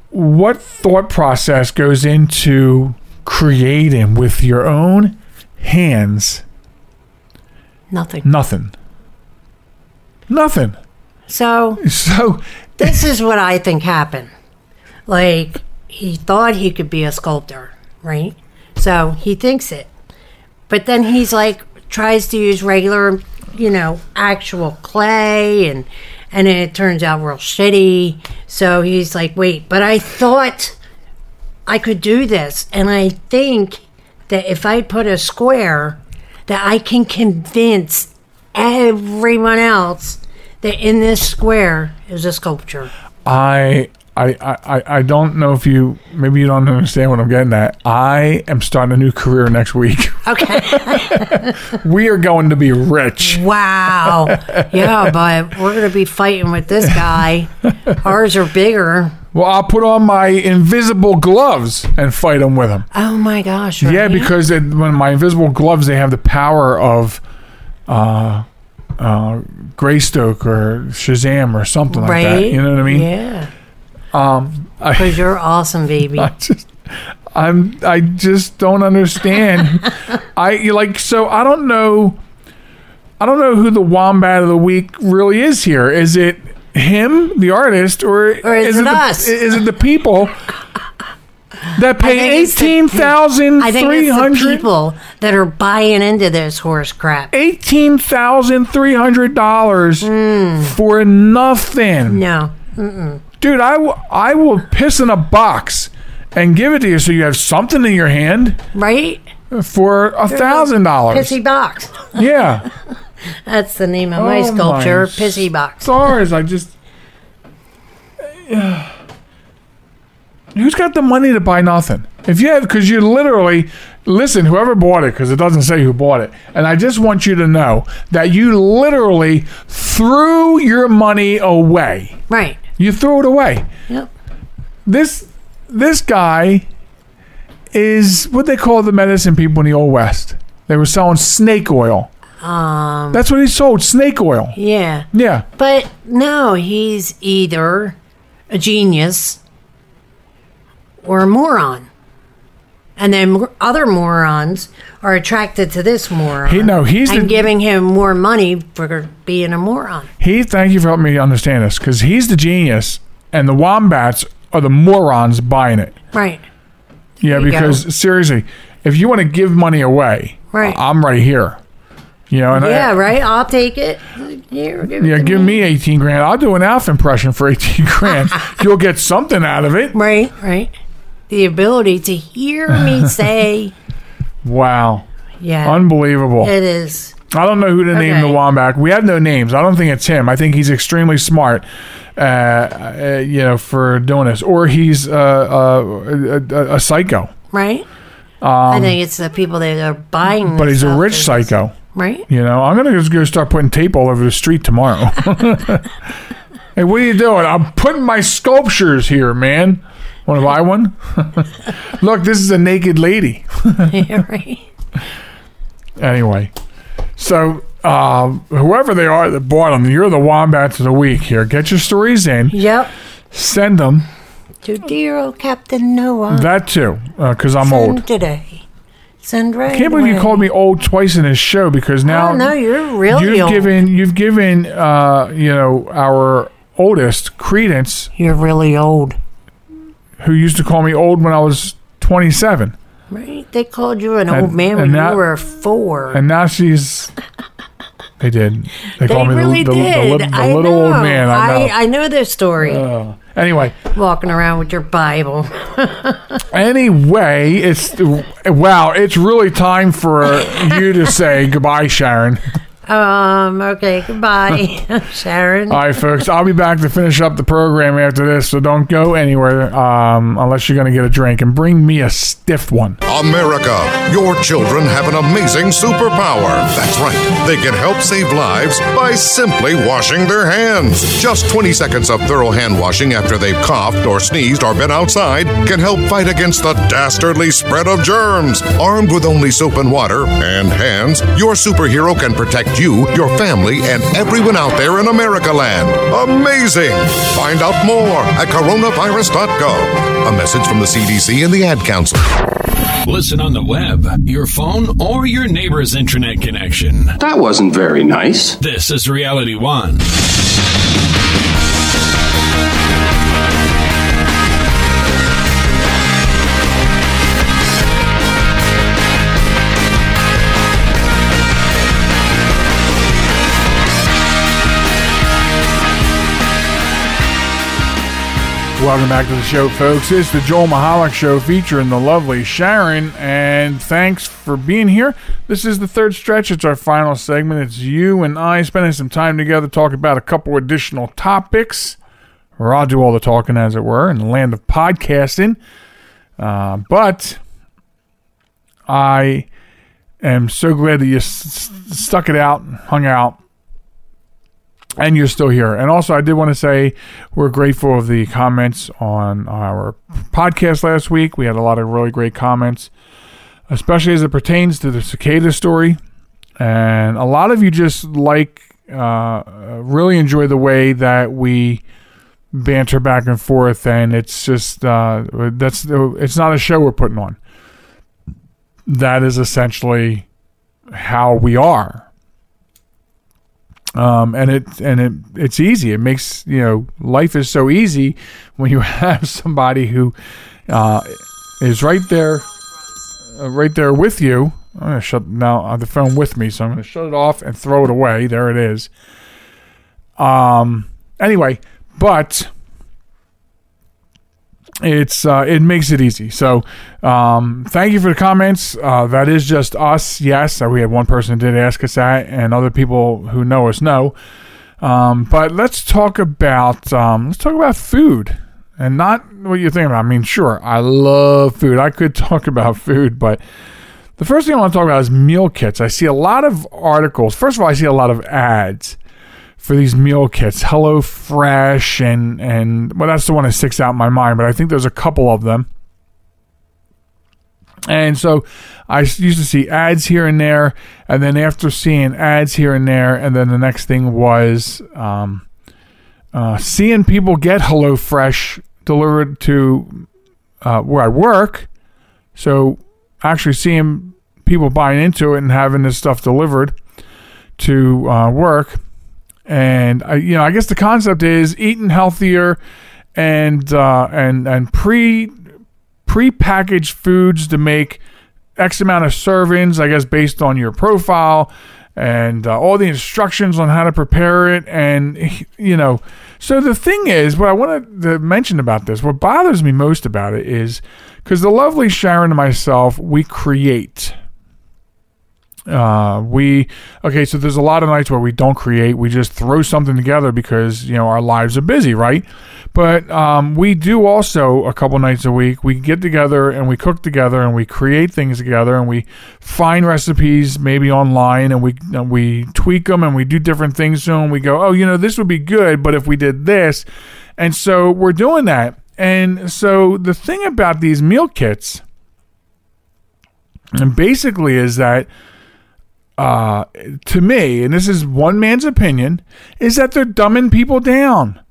what thought process goes into creating with your own hands Nothing. nothing. Nothing. So So this is what I think happened. Like he thought he could be a sculptor, right? So he thinks it. But then he's like tries to use regular, you know, actual clay and and it turns out real shitty. So he's like, "Wait, but I thought I could do this." And I think that if I put a square that I can convince everyone else that in this square is a sculpture. I I, I, I don't know if you maybe you don't understand what I'm getting at. I am starting a new career next week. Okay. we are going to be rich. wow. Yeah, but we're going to be fighting with this guy. Ours are bigger. Well, I'll put on my invisible gloves and fight him with them. Oh my gosh. Yeah, because it, when my invisible gloves, they have the power of uh, uh, Greystoke or Shazam or something like right? that. You know what I mean? Yeah. Um, I, Because you're awesome, baby. I just, I'm, I just don't understand. I you like so I don't know. I don't know who the wombat of the week really is here. Is it him, the artist, or, Or is it the, us? Is it the people that pay the eighteen thousand three the hundred? people that are buying into this horse crap. Eighteen thousand three hundred dollars Hmm. for nothing, No. Dude. I will, I will piss in a box and give it to you so you have something in your hand Right? for a thousand dollars. Pissy box. Yeah, That's the name of my Oh, sculpture, my Pissy box. stars. I just. Who's got the money to buy nothing? If you have, because you literally listen, whoever bought it, because it doesn't say who bought it, and I just want you to know that you literally threw your money away. Right. You threw it away. Yep. This this guy is what they call the medicine people in the old west. They were selling snake oil. Um. That's what he sold, snake oil. Yeah. Yeah. But no, he's either a genius or a moron. And then other morons are attracted to this moron. He- no, he's and the- giving him more money for being a moron. He thank you for helping me understand this because he's the genius and the wombats are the morons buying it. Right. Yeah, because seriously, if you want to give money away, Right. I'm right here. You know, and yeah, I, right. I'll take it. Here, give it yeah, to give me 18 grand. I'll do an Alf impression for 18 grand. You'll get something out of it. Right, right. The ability to hear me say, Wow. yeah, Unbelievable. it is. I don't know who to name the Okay. wombat. We have no names. I don't think it's him. I think he's extremely smart, uh, uh, you know, for doing this. Or he's uh, uh, a, a, psycho. Right. I think it's the people that are buying. Um, But he's a rich psycho. right? You know, I'm gonna just go start putting tape all over the street tomorrow. hey, what are you doing? I'm putting my sculptures here, man. Want to buy one? Look, this is a naked lady. Yeah, right. Anyway, so um, whoever they are that bought them, you're the wombats of the week here. Get your stories in, Yep. send them. To dear old Captain Noah. That too, because I'm Send old. today. Send right. I can't believe you called me old twice in this show because now Oh no, you're really you've old. given you've given uh, you know our oldest credence you're really old. Who used to call me old when I was 27, Right? They called you an And- old man when that- you were four. and now she's. They did. They, they called me really the, the, the, did. the, the I little know. old man. I know. I, know this story. Uh, anyway, Walking around with your Bible. anyway, it's wow. It's really time for you to say goodbye, Sharen. Um. Okay. Goodbye, Sharen. All right, folks. I'll be back to finish up the program after this, so don't go anywhere um, unless you're going to get a drink and bring me a stiff one. America, your children have an amazing superpower. That's right. They can help save lives by simply washing their hands. Just 20 seconds of thorough hand washing after they've coughed or sneezed or been outside can help fight against the dastardly spread of germs. Armed with only soap and water and hands, your superhero can protect protect you, your family, and everyone out there in America land. Amazing! Find out more at coronavirus.gov. A message from the CDC and the Ad Council. Listen on the web, your phone, or your neighbor's internet connection. That wasn't very nice. This is Reality One. Welcome back to the show, folks. It's the Joel Michalec Show featuring the lovely Sharen, and thanks for being here. This is the third stretch. It's our final segment. It's you and I spending some time together talking about a couple additional topics, or I'll do all the talking, as it were, in the land of podcasting. Uh, but I am so glad that you s- stuck it out, hung out, and you're still here. And also, I did want to say we're grateful of the comments on our podcast last week. We had a lot of really great comments, especially as it pertains to the cicada story. And a lot of you just like, uh, really enjoy the way that we banter back and forth. And it's just, uh, that's, it's not a show we're putting on. That is essentially how we are um, and it and it it's easy. It makes you know life is so easy when you have somebody who uh, is right there, uh, right there with you. I'm gonna shut now uh, the phone with me, so I'm gonna shut it off and throw it away. There it is. Um. Anyway, but it's uh, it makes it easy. So um, thank you for the comments. Uh, that is just us. Yes, we had one person did ask us that, and other people who know us know. Um, but let's talk about um, let's talk about food and not what you think about. I mean, sure, I love food. I could talk about food, but the first thing I want to talk about is meal kits. I see a lot of articles. First of all, I see a lot of ads for these meal kits, Hello Fresh, and and well, that's the one that sticks out in my mind. But I think there's a couple of them, and so I used to see ads here and there, and then after seeing ads here and there, and then the next thing was um, uh, seeing people get Hello Fresh delivered to uh, where I work. So actually seeing people buying into it and having this stuff delivered to uh, work and I, you know, I guess the concept is eating healthier and uh, and and pre pre-packaged foods to make X amount of servings. I guess based on your profile and uh, all the instructions on how to prepare it, and you know. So the thing is, what I wanted to mention about this, what bothers me most about it is because the lovely Sharen and myself, we create uh, we okay, so there's a lot of nights where we don't create. We just throw something together because you know our lives are busy, right? But um, we do also a couple nights a week. We get together and we cook together and we create things together and we find recipes maybe online and we and we tweak them and we do different things to them. We go, oh, you know, this would be good, but if we did this, and so we're doing that. And so the thing about these meal kits, and basically, is that uh, to me, and this is one man's opinion, is that they're dumbing people down.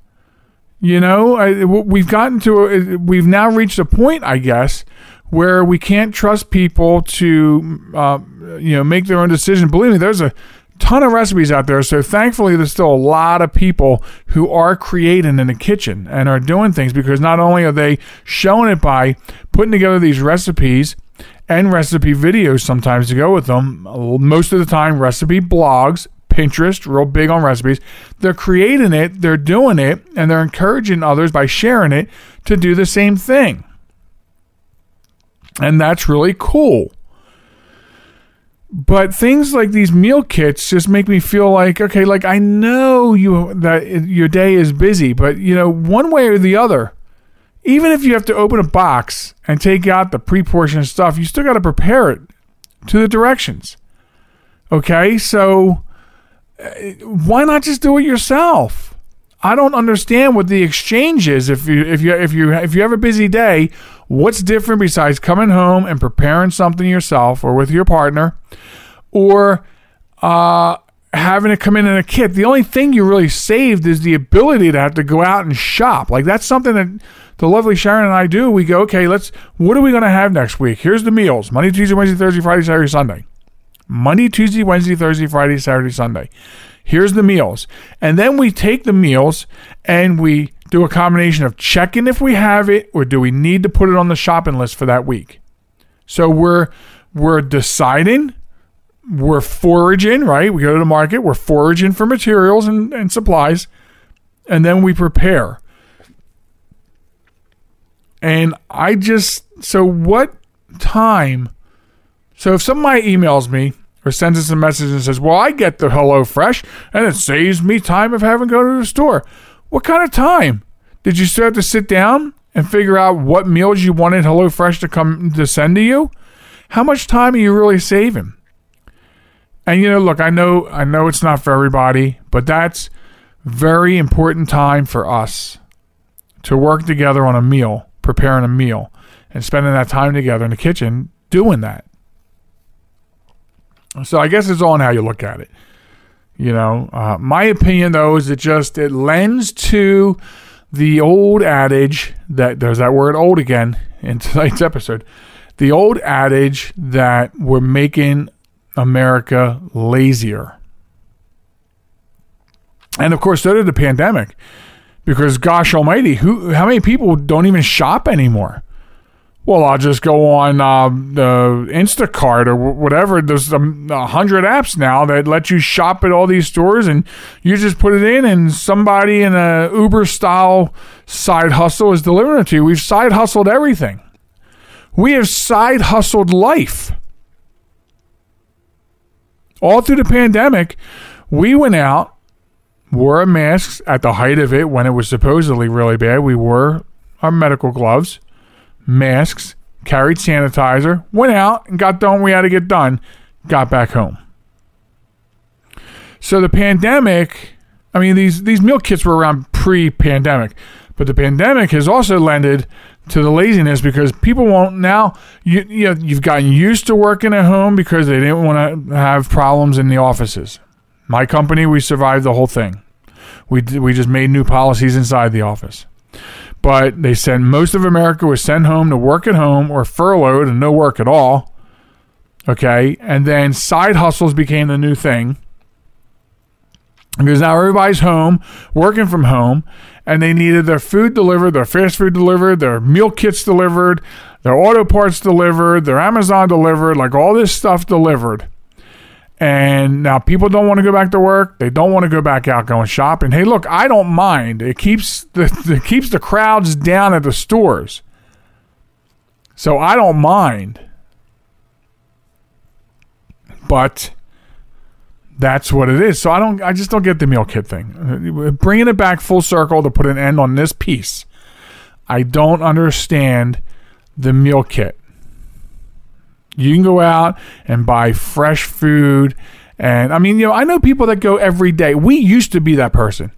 You know, I, we've gotten to, a, we've now reached a point, I guess, where we can't trust people to, uh, you know, make their own decision. Believe me, there's a ton of recipes out there. So thankfully, there's still a lot of people who are creating in the kitchen and are doing things because not only are they showing it by putting together these recipes and recipe videos sometimes to go with them. Most of the time, recipe blogs, Pinterest, real big on recipes. They're creating it, they're doing it, and they're encouraging others by sharing it to do the same thing. And that's really cool. But things like these meal kits just make me feel like okay, like I know you that your day is busy, but you know, one way or the other, even if you have to open a box and take out the pre-portioned stuff, you still got to prepare it to the directions. Okay, so uh, why not just do it yourself? I don't understand what the exchange is. If you if you if you if you have a busy day, what's different besides coming home and preparing something yourself or with your partner, or uh, having it come in in a kit. The only thing you really saved is the ability to have to go out and shop. Like that's something that the lovely Sharen and I do. We go, okay, let's. What are we going to have next week? Here's the meals: Monday, Tuesday, Wednesday, Thursday, Friday, Saturday, Sunday. Monday, Tuesday, Wednesday, Thursday, Friday, Saturday, Sunday. Here's the meals. And then we take the meals and we do a combination of checking if we have it or do we need to put it on the shopping list for that week. So we're we're deciding, we're foraging, right? We go to the market, we're foraging for materials and, and supplies, and then we prepare. And I just so what time so if somebody emails me or sends us a message and says, "Well, I get the Hello Fresh and it saves me time of having to go to the store," what kind of time did you still have to sit down and figure out what meals you wanted Hello Fresh to come to send to you? How much time are you really saving? And you know, look, I know, I know it's not for everybody, but that's very important time for us to work together on a meal, preparing a meal, and spending that time together in the kitchen doing that. So I guess it's all in how you look at it. You know, uh, my opinion though is it just it lends to the old adage that there's that word old again in tonight's episode. The old adage that we're making America lazier. And of course, so did the pandemic. Because gosh almighty, who how many people don't even shop anymore? Well, I'll just go on uh, the Instacart or whatever. There's a hundred apps now that let you shop at all these stores, and you just put it in, and somebody in a Uber style side hustle is delivering it to you. We've side hustled everything. We have side hustled life. All through the pandemic, we went out, wore our masks at the height of it when it was supposedly really bad. We wore our medical gloves masks, carried sanitizer, went out and got done. We had to get done, got back home. So the pandemic, I mean, these these meal kits were around pre-pandemic, but the pandemic has also lended to the laziness because people won't now. You, you know, you've gotten used to working at home because they didn't want to have problems in the offices. My company, we survived the whole thing. We we just made new policies inside the office but they said most of America was sent home to work at home or furloughed and no work at all. Okay. And then side hustles became the new thing because now everybody's home, working from home, and they needed their food delivered, their fast food delivered, their meal kits delivered, their auto parts delivered, their Amazon delivered, like all this stuff delivered. And now people don't want to go back to work. They don't want to go back out going shopping. Hey, look, I don't mind. It keeps the it keeps the crowds down at the stores. So I don't mind. But that's what it is. So I don't I just don't get the meal kit thing. Bringing it back full circle to put an end on this piece. I don't understand the meal kit. You can go out and buy fresh food. And I mean, you know, I know people that go every day. We used to be that person.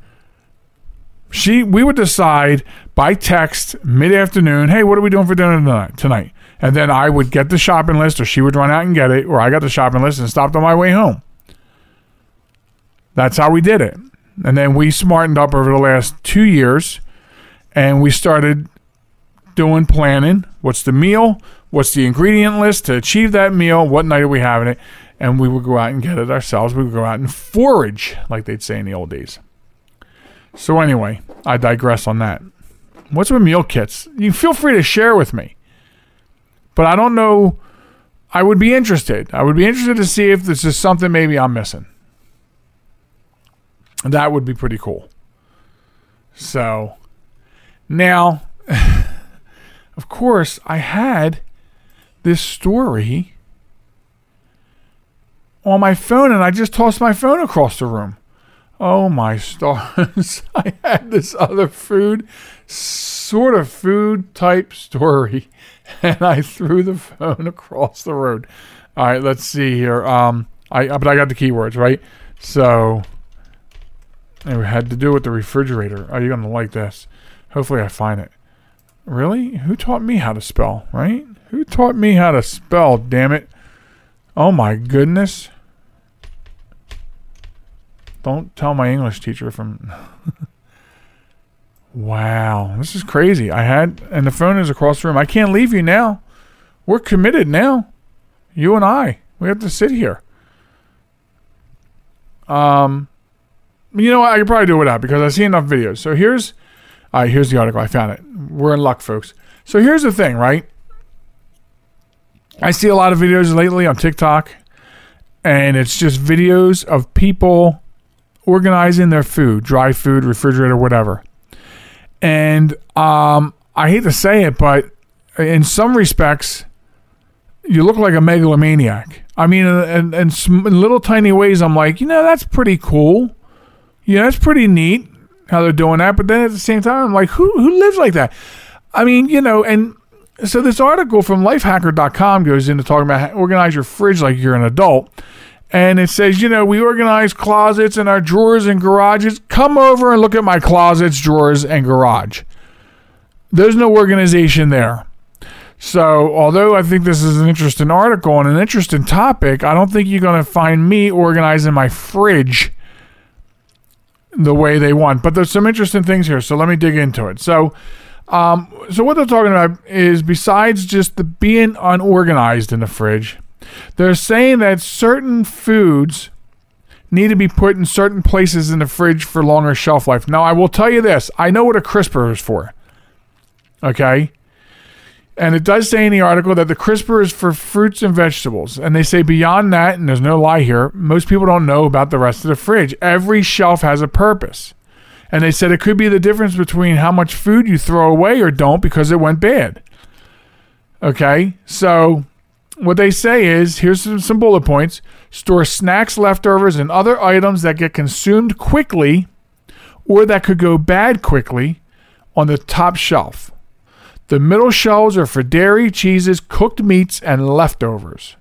She, we would decide by text mid afternoon, hey, what are we doing for dinner tonight? And then I would get the shopping list, or she would run out and get it, or I got the shopping list and stopped on my way home. That's how we did it. And then we smartened up over the last two years and we started doing planning. What's the meal? what's the ingredient list to achieve that meal, what night are we having it, and we would go out and get it ourselves. We would go out and forage, like they'd say in the old days. So anyway, I digress on that. What's with meal kits? You feel free to share with me. But I don't know. I would be interested. I would be interested to see if this is something maybe I'm missing. That would be pretty cool. So now, of course, I had this story on my phone and I just tossed my phone across the room. Oh my stars. I had this other food, sort of food type story, and I threw the phone across the road. All right, let's see here. Um, I but I got the keywords right. So it had to do with the refrigerator. Are you gonna like this? Hopefully, I find it. Really? Who taught me how to spell? Right? Who taught me how to spell, damn it? Oh my goodness. Don't tell my English teacher from. wow, this is crazy. I had, and the phone is across the room. I can't leave you now. We're committed now. You and I. We have to sit here. Um, you know what? I could probably do it without because I see enough videos. So here's, all right, here's the article. I found it. We're in luck, folks. So here's the thing, right? I see a lot of videos lately on TikTok, and it's just videos of people organizing their food, dry food, refrigerator, whatever. And um, I hate to say it, but in some respects, you look like a megalomaniac. I mean, in, in, in, little tiny ways, I'm like, you know, that's pretty cool. Yeah, that's pretty neat how they're doing that. But then at the same time, I'm like, who who lives like that? I mean, you know, and so this article from lifehacker.com goes into talking about organize your fridge like you're an adult. And it says, you know, we organize closets and our drawers and garages. Come over and look at my closets, drawers, and garage. There's no organization there. So, although I think this is an interesting article and an interesting topic, I don't think you're going to find me organizing my fridge the way they want. But there's some interesting things here, so let me dig into it. So, um, so what they're talking about is besides just the being unorganized in the fridge, they're saying that certain foods need to be put in certain places in the fridge for longer shelf life. Now, I will tell you this: I know what a crisper is for. Okay. And it does say in the article that the crisper is for fruits and vegetables. And they say beyond that, and there's no lie here, most people don't know about the rest of the fridge. Every shelf has a purpose. And they said it could be the difference between how much food you throw away or don't because it went bad. Okay, so what they say is here's some, some bullet points store snacks, leftovers, and other items that get consumed quickly or that could go bad quickly on the top shelf. The middle shelves are for dairy, cheeses, cooked meats, and leftovers.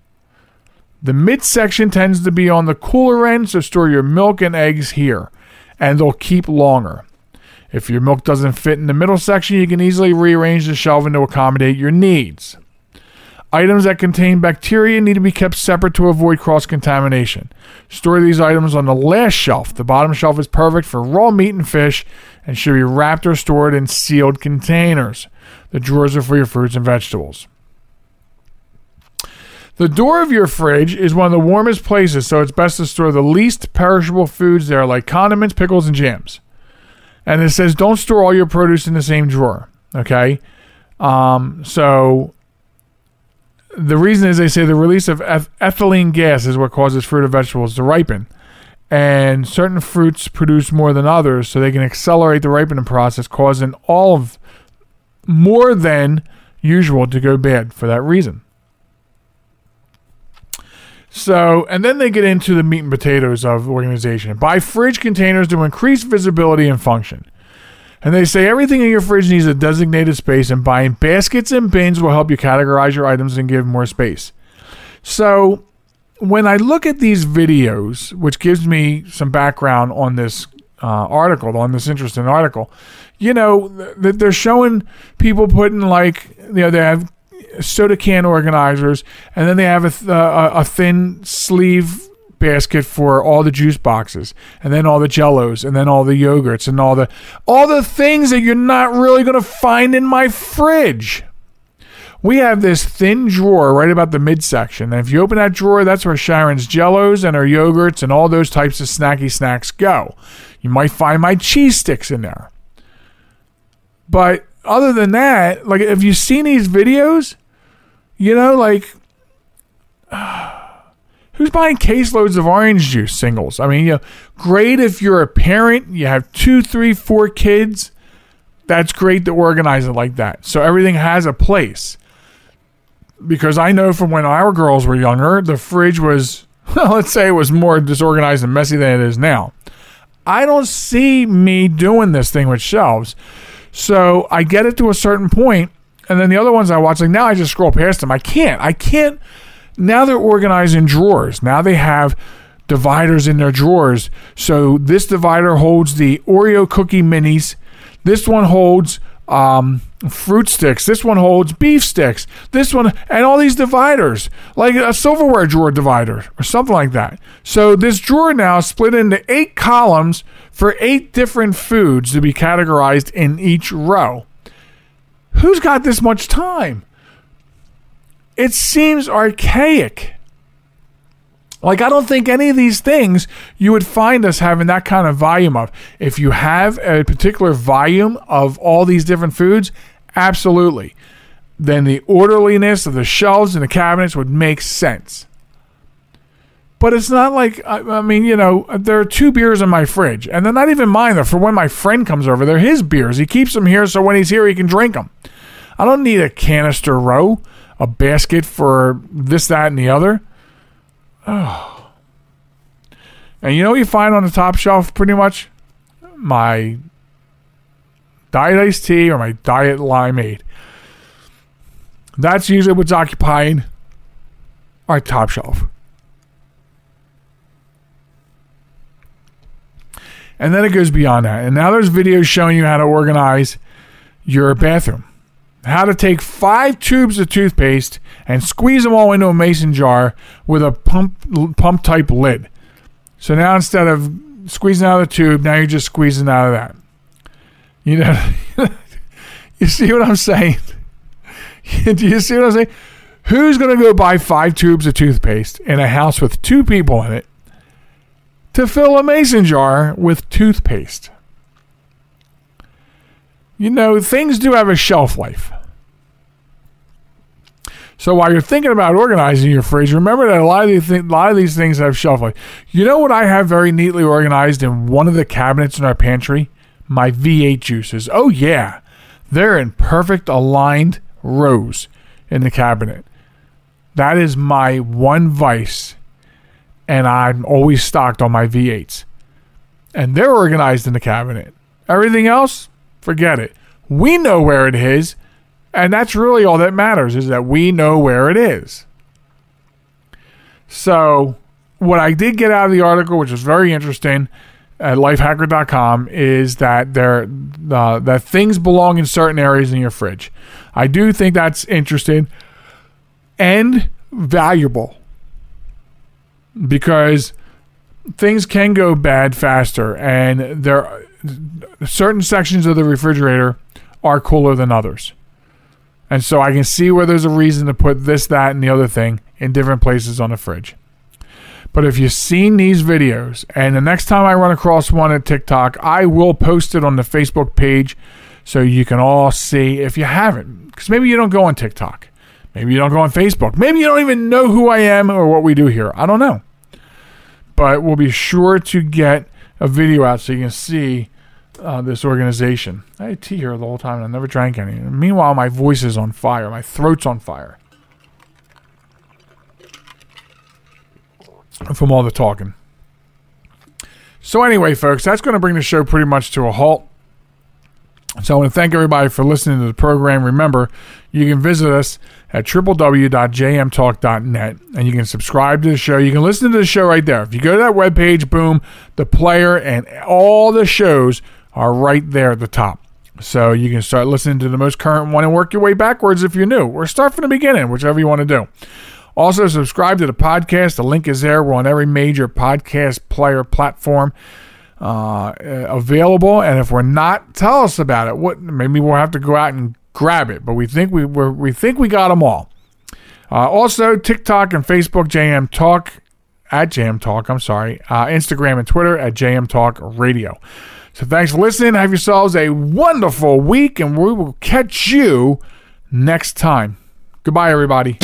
The midsection tends to be on the cooler end, so store your milk and eggs here and they'll keep longer. If your milk doesn't fit in the middle section, you can easily rearrange the shelving to accommodate your needs. Items that contain bacteria need to be kept separate to avoid cross contamination. Store these items on the last shelf. The bottom shelf is perfect for raw meat and fish and should be wrapped or stored in sealed containers. The drawers are for your fruits and vegetables. The door of your fridge is one of the warmest places, so it's best to store the least perishable foods there, like condiments, pickles, and jams. And it says don't store all your produce in the same drawer. Okay, um, so the reason is they say the release of eth- ethylene gas is what causes fruit and vegetables to ripen. And certain fruits produce more than others, so they can accelerate the ripening process, causing all of more than usual to go bad for that reason. So, and then they get into the meat and potatoes of organization. Buy fridge containers to increase visibility and function. And they say everything in your fridge needs a designated space, and buying baskets and bins will help you categorize your items and give more space. So, when I look at these videos, which gives me some background on this uh, article, on this interesting article, you know, that they're showing people putting like, you know, they have soda can organizers, and then they have a, th- uh, a thin sleeve basket for all the juice boxes and then all the jellos and then all the yogurts and all the all the things that you're not really going to find in my fridge. We have this thin drawer right about the midsection and if you open that drawer that's where sharen's jellos and her yogurts and all those types of snacky snacks go you might find my cheese sticks in there but other than that like have you seen these videos you know, like who's buying caseloads of orange juice singles? I mean, you know, great if you're a parent, you have two, three, four kids. That's great to organize it like that. So everything has a place. Because I know from when our girls were younger, the fridge was, let's say it was more disorganized and messy than it is now. I don't see me doing this thing with shelves. So I get it to a certain point, and then the other ones I watch, like now I just scroll past them. I can't. I can't. Now they're organized in drawers. Now they have dividers in their drawers. So this divider holds the Oreo cookie minis. This one holds um, fruit sticks. This one holds beef sticks. This one, and all these dividers, like a silverware drawer divider or something like that. So this drawer now split into eight columns for eight different foods to be categorized in each row. Who's got this much time? It seems archaic. Like, I don't think any of these things you would find us having that kind of volume of. If you have a particular volume of all these different foods, absolutely. Then the orderliness of the shelves and the cabinets would make sense. But it's not like, I, I mean, you know, there are two beers in my fridge, and they're not even mine. They're for when my friend comes over. They're his beers. He keeps them here so when he's here, he can drink them. I don't need a canister row, a basket for this, that, and the other. Oh. And you know what you find on the top shelf pretty much? My diet iced tea or my diet limeade. That's usually what's occupying our top shelf. And then it goes beyond that. And now there's videos showing you how to organize your bathroom. How to take five tubes of toothpaste and squeeze them all into a mason jar with a pump pump type lid. So now instead of squeezing out of the tube, now you're just squeezing out of that. You know, you see what I'm saying? Do you see what I'm saying? Who's going to go buy five tubes of toothpaste in a house with two people in it to fill a mason jar with toothpaste? You know, things do have a shelf life. So while you're thinking about organizing your fridge, remember that a lot of these th- a lot of these things have shelf life. You know what I have very neatly organized in one of the cabinets in our pantry? My V8 juices. Oh yeah, they're in perfect aligned rows in the cabinet. That is my one vice, and I'm always stocked on my V8s, and they're organized in the cabinet. Everything else, forget it. We know where it is and that's really all that matters is that we know where it is. So, what I did get out of the article, which was very interesting at lifehacker.com, is that there uh, that things belong in certain areas in your fridge. I do think that's interesting and valuable because things can go bad faster, and there certain sections of the refrigerator are cooler than others. And so I can see where there's a reason to put this, that, and the other thing in different places on the fridge. But if you've seen these videos, and the next time I run across one at TikTok, I will post it on the Facebook page so you can all see if you haven't. Because maybe you don't go on TikTok. Maybe you don't go on Facebook. Maybe you don't even know who I am or what we do here. I don't know. But we'll be sure to get a video out so you can see uh, this organization. I had tea here the whole time and I never drank any. meanwhile, my voice is on fire. My throat's on fire. From all the talking. So, anyway, folks, that's going to bring the show pretty much to a halt. So, I want to thank everybody for listening to the program. Remember, you can visit us at www.jmtalk.net and you can subscribe to the show. You can listen to the show right there. If you go to that webpage, boom, the player and all the shows are right there at the top. So you can start listening to the most current one and work your way backwards if you're new, or start from the beginning, whichever you want to do. Also, subscribe to the podcast. The link is there. We're on every major podcast player platform uh, available. And if we're not, tell us about it. What maybe we'll have to go out and grab it. But we think we we think we got them all. Uh, also, TikTok and Facebook, JM Talk at JM Talk. I'm sorry. Uh, Instagram and Twitter at JM Talk Radio. So thanks for listening. Have yourselves a wonderful week, and we will catch you next time. Goodbye, everybody.